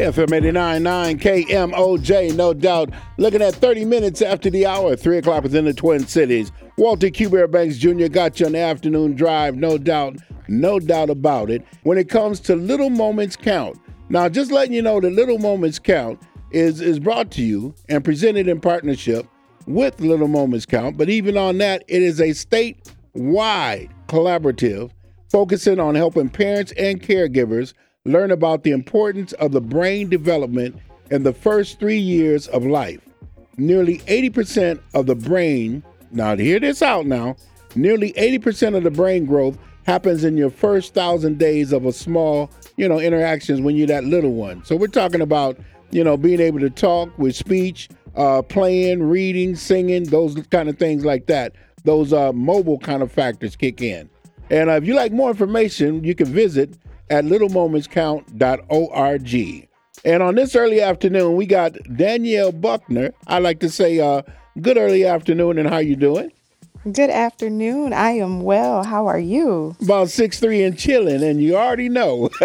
FM 89.9 KMOJ, no doubt. Looking at 30 minutes after the hour, 3 o'clock within the Twin Cities. Walter Q. Banks Jr. got you on the afternoon drive, no doubt, no doubt about it. When it comes to Little Moments Count. Now, just letting you know that Little Moments Count is, is brought to you and presented in partnership with Little Moments Count. But even on that, it is a statewide collaborative focusing on helping parents and caregivers learn about the importance of the brain development in the first three years of life. Nearly 80% of the brain, now hear this out now, nearly 80% of the brain growth happens in your first thousand days of a small, you know, interactions when you're that little one. So we're talking about, you know, being able to talk with speech, uh, playing, reading, singing, those kind of things like that. Those uh, mobile kind of factors kick in. And uh, if you like more information, you can visit at littlemomentscount.org. And on this early afternoon, we got Danielle Buckner. I like to say, uh, good early afternoon, and how you doing? Good afternoon. I am well. How are you? About six three and chilling, and you already know.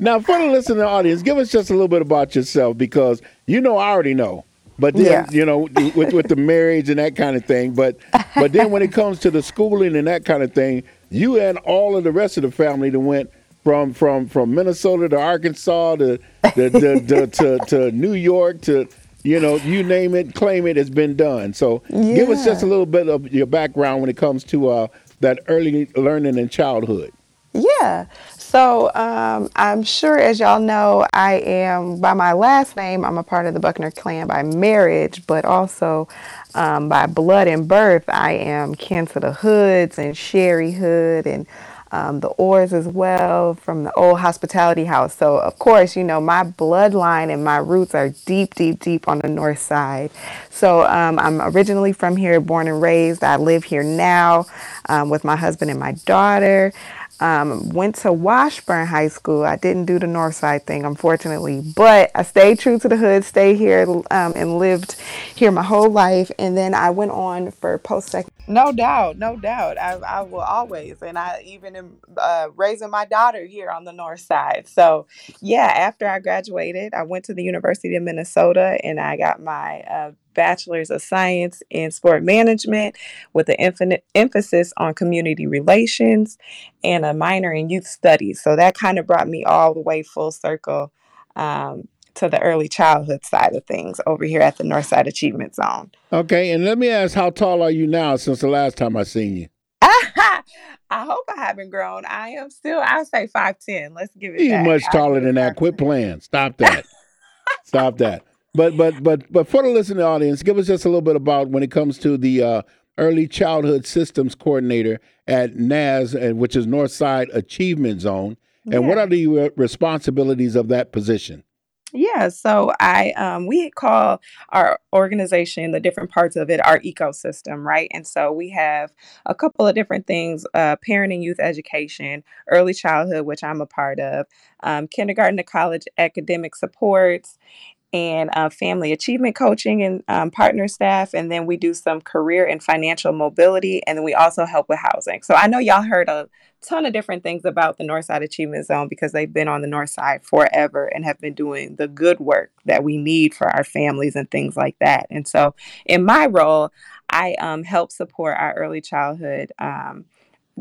now, for the listening audience, give us just a little bit about yourself because you know I already know. But then, yeah. you know, with with the marriage and that kind of thing. But but then when it comes to the schooling and that kind of thing, you and all of the rest of the family that went from from from Minnesota to Arkansas to to, to, to, to, to New York to you know you name it, claim it has been done. So yeah. give us just a little bit of your background when it comes to uh, that early learning in childhood. Yeah. So um, I'm sure, as y'all know, I am by my last name. I'm a part of the Buckner clan by marriage, but also um, by blood and birth. I am kin to the Hoods and Sherry Hood and um, the Orrs as well from the old hospitality house. So, of course, you know, my bloodline and my roots are deep, deep, deep on the north side. So, um, I'm originally from here, born and raised. I live here now um, with my husband and my daughter. Um, went to Washburn High School. I didn't do the North Side thing, unfortunately, but I stayed true to the hood, stayed here, um, and lived here my whole life. And then I went on for post secondary. No doubt, no doubt. I, I will always, and I even am uh, raising my daughter here on the North Side. So, yeah, after I graduated, I went to the University of Minnesota and I got my uh, bachelor's of science in sport management with an infinite emphasis on community relations and a minor in youth studies. So that kind of brought me all the way full circle um, to the early childhood side of things over here at the Northside Achievement Zone. Okay, and let me ask, how tall are you now since the last time I seen you? I hope I haven't grown. I am still, I'll say 5'10. Let's give it You're much taller than that. Quit playing. Stop that. Stop that. But but but but for the listening audience, give us just a little bit about when it comes to the uh, early childhood systems coordinator at NAZ, and which is Northside Achievement Zone, and yeah. what are the responsibilities of that position? Yeah, so I um, we call our organization the different parts of it our ecosystem, right? And so we have a couple of different things: uh, parenting, youth education, early childhood, which I'm a part of, um, kindergarten to college academic supports, and uh, family achievement coaching and um, partner staff. And then we do some career and financial mobility. And then we also help with housing. So I know y'all heard a ton of different things about the Northside Achievement Zone because they've been on the North Side forever and have been doing the good work that we need for our families and things like that. And so in my role, I um, help support our early childhood um,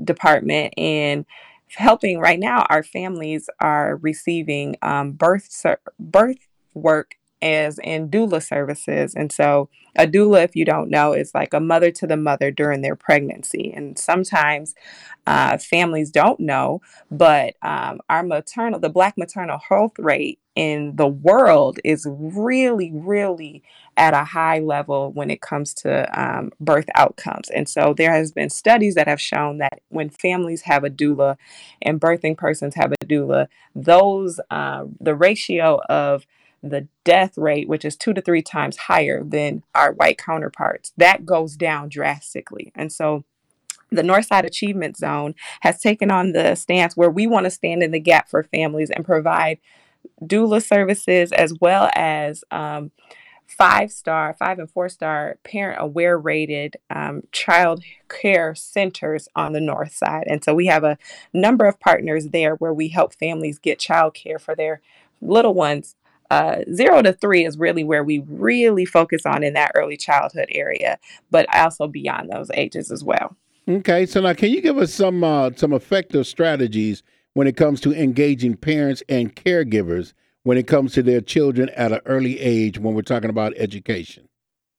department in helping right now our families are receiving um, birth birth work as in doula services. And so, a doula, if you don't know, is like a mother to the mother during their pregnancy. And sometimes uh, families don't know, but um, our maternal, the Black maternal health rate in the world is really, really at a high level when it comes to um, birth outcomes. And so there has been studies that have shown that when families have a doula and birthing persons have a doula, those uh, the ratio of the death rate, which is two to three times higher than our white counterparts, that goes down drastically. And so the Northside Achievement Zone has taken on the stance where we want to stand in the gap for families and provide doula services as well as um, five star, five and four star parent aware rated um, child care centers on the north side. And so we have a number of partners there where we help families get child care for their little ones. Uh, zero to three is really where we really focus on in that early childhood area, but also beyond those ages as well. Okay, so now can you give us some uh, some effective strategies when it comes to engaging parents and caregivers when it comes to their children at an early age when we're talking about education?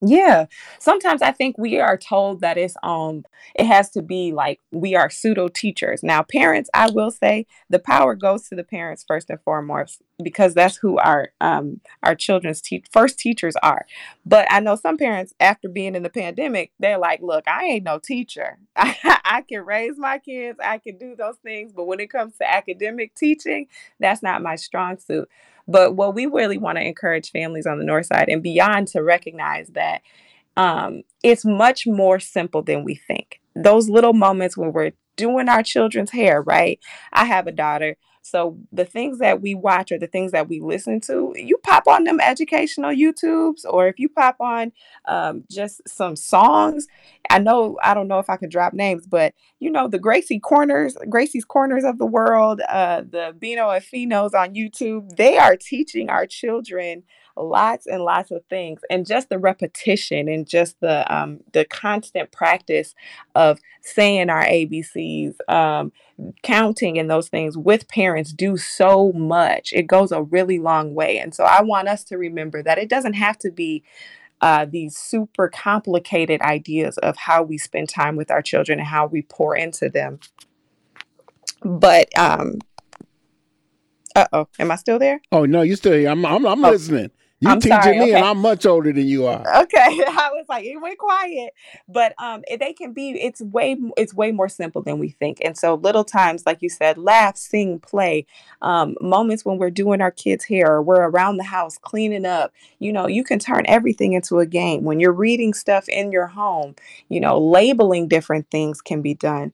Yeah. Sometimes I think we are told that it's um it has to be like we are pseudo teachers. Now parents, I will say the power goes to the parents first and foremost because that's who our um our children's te- first teachers are. But I know some parents after being in the pandemic, they're like, "Look, I ain't no teacher. I, I can raise my kids, I can do those things, but when it comes to academic teaching, that's not my strong suit." But what we really want to encourage families on the north side and beyond to recognize that um, it's much more simple than we think. Those little moments when we're doing our children's hair, right? I have a daughter. So the things that we watch or the things that we listen to, you pop on them educational YouTubes, or if you pop on um, just some songs. I know I don't know if I can drop names, but you know the Gracie Corners, Gracie's Corners of the world, uh, the Bino and Finos on YouTube. They are teaching our children lots and lots of things and just the repetition and just the um, the constant practice of saying our abcs um, counting and those things with parents do so much. It goes a really long way and so i want us to remember that it doesn't have to be uh, these super complicated ideas of how we spend time with our children and how we pour into them. But um uh-oh am i still there? Oh no you're still here. I'm, I'm, I'm oh. listening you I'm teaching sorry, me, okay. and I'm much older than you are. Okay, I was like, it went quiet, but um, they can be. It's way, it's way more simple than we think. And so, little times, like you said, laugh, sing, play, um, moments when we're doing our kids' hair, or we're around the house cleaning up. You know, you can turn everything into a game. When you're reading stuff in your home, you know, labeling different things can be done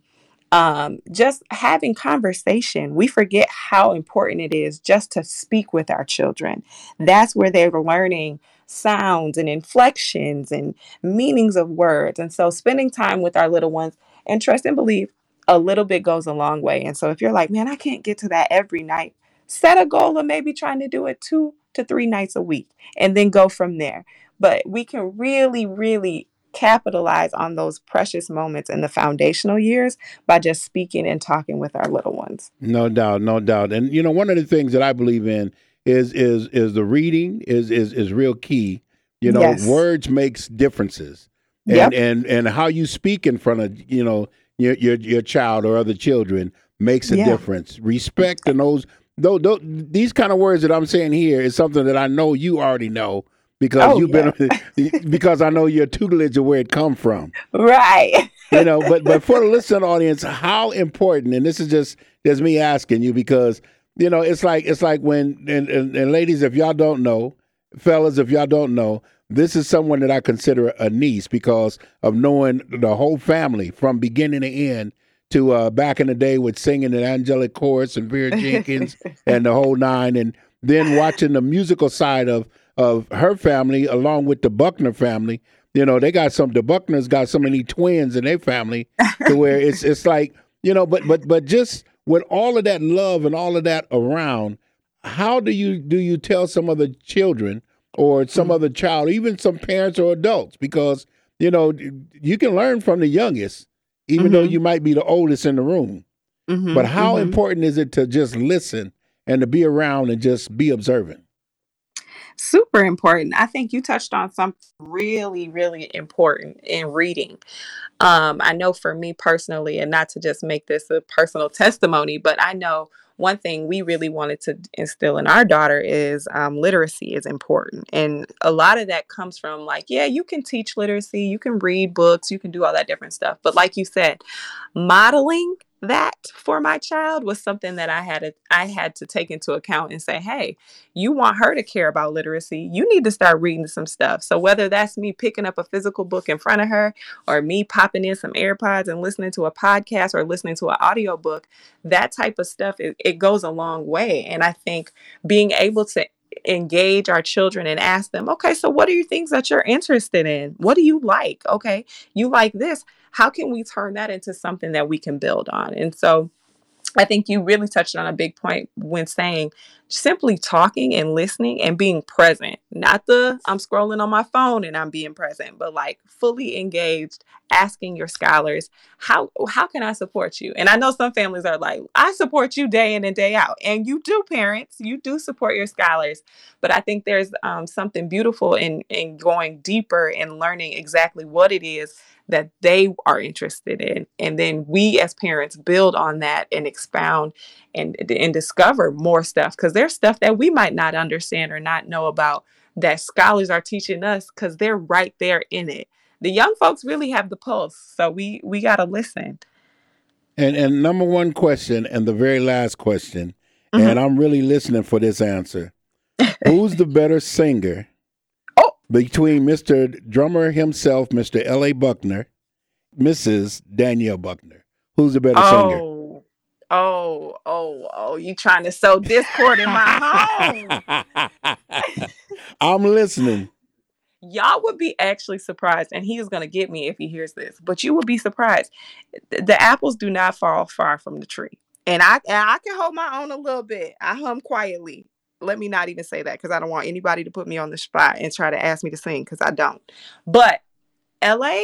um, just having conversation. We forget how important it is just to speak with our children. That's where they're learning sounds and inflections and meanings of words. And so, spending time with our little ones and trust and believe a little bit goes a long way. And so, if you're like, man, I can't get to that every night, set a goal of maybe trying to do it two to three nights a week and then go from there. But we can really, really capitalize on those precious moments in the foundational years by just speaking and talking with our little ones. No doubt, no doubt. And you know, one of the things that I believe in is is is the reading is is is real key. You know, yes. words makes differences. And yep. and and how you speak in front of, you know, your your your child or other children makes a yeah. difference. Respect and those those, those these kind of words that I'm saying here is something that I know you already know because oh, you've yeah. been because I know your tutelage of where it come from. Right. you know, but but for the listening audience, how important, and this is just just me asking you because you know it's like it's like when and, and, and ladies, if y'all don't know, fellas, if y'all don't know, this is someone that I consider a niece because of knowing the whole family from beginning to end. To uh, back in the day with singing the angelic chorus and Vera Jenkins and the whole nine, and then watching the musical side of of her family along with the Buckner family. You know, they got some the Buckners got so many twins in their family to where it's it's like, you know, but but but just with all of that love and all of that around, how do you do you tell some other children or some mm-hmm. other child, even some parents or adults, because you know you can learn from the youngest, even mm-hmm. though you might be the oldest in the room. Mm-hmm. But how mm-hmm. important is it to just listen and to be around and just be observant? Super important. I think you touched on something really, really important in reading. Um, I know for me personally, and not to just make this a personal testimony, but I know one thing we really wanted to instill in our daughter is um, literacy is important. And a lot of that comes from like, yeah, you can teach literacy, you can read books, you can do all that different stuff. But like you said, modeling that for my child was something that I had to, I had to take into account and say, hey, you want her to care about literacy, you need to start reading some stuff. So whether that's me picking up a physical book in front of her or me popping in some AirPods and listening to a podcast or listening to an audio book, that type of stuff it, it goes a long way. And I think being able to engage our children and ask them, okay, so what are your things that you're interested in? What do you like? Okay, you like this. How can we turn that into something that we can build on? And so I think you really touched on a big point when saying simply talking and listening and being present. Not the I'm scrolling on my phone and I'm being present, but like fully engaged, asking your scholars, how how can I support you? And I know some families are like, I support you day in and day out. And you do, parents, you do support your scholars. But I think there's um, something beautiful in in going deeper and learning exactly what it is that they are interested in. And then we as parents build on that and expound and, and discover more stuff because there's stuff that we might not understand or not know about that scholars are teaching us because they're right there in it. The young folks really have the pulse, so we we got to listen. And and number one question and the very last question, mm-hmm. and I'm really listening for this answer. Who's the better singer Oh. between Mr. Drummer himself, Mr. L.A. Buckner, Mrs. Danielle Buckner. Who's the better oh, singer? Oh, oh, oh, you trying to sow discord in my home. I'm listening. Y'all would be actually surprised, and he is going to get me if he hears this, but you would be surprised. The apples do not fall far from the tree. And I, I can hold my own a little bit. I hum quietly let me not even say that because I don't want anybody to put me on the spot and try to ask me to sing because I don't. But LA,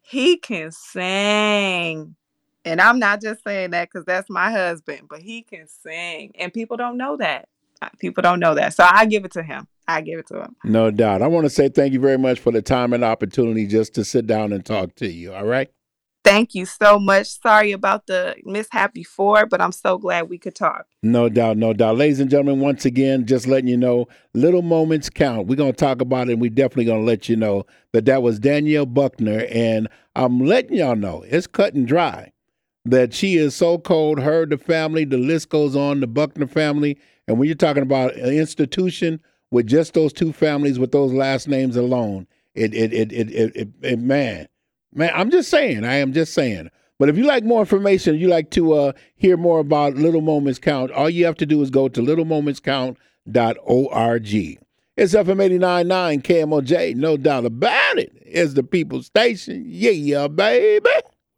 he can sing. And I'm not just saying that because that's my husband, but he can sing. And people don't know that. Uh, people don't know that. So I give it to him. I give it to him. No doubt. I want to say thank you very much for the time and opportunity just to sit down and talk to you. All right. Thank you so much. Sorry about the mishap before, but I'm so glad we could talk. No doubt, no doubt. Ladies and gentlemen, once again, just letting you know, little moments count. We're going to talk about it, and we're definitely going to let you know that that was Danielle Buckner. And I'm letting y'all know it's cut and dry that she is so cold. Her, the family, the list goes on, the Buckner family. And when you're talking about an institution with just those two families with those last names alone, it, it, it, it, it, it, it man Man, I'm just saying. I am just saying. But if you like more information, you like to uh, hear more about Little Moments Count, all you have to do is go to littlemomentscount.org. It's FM 89.9 KMOJ, no doubt about it. It's the People's Station. Yeah, baby.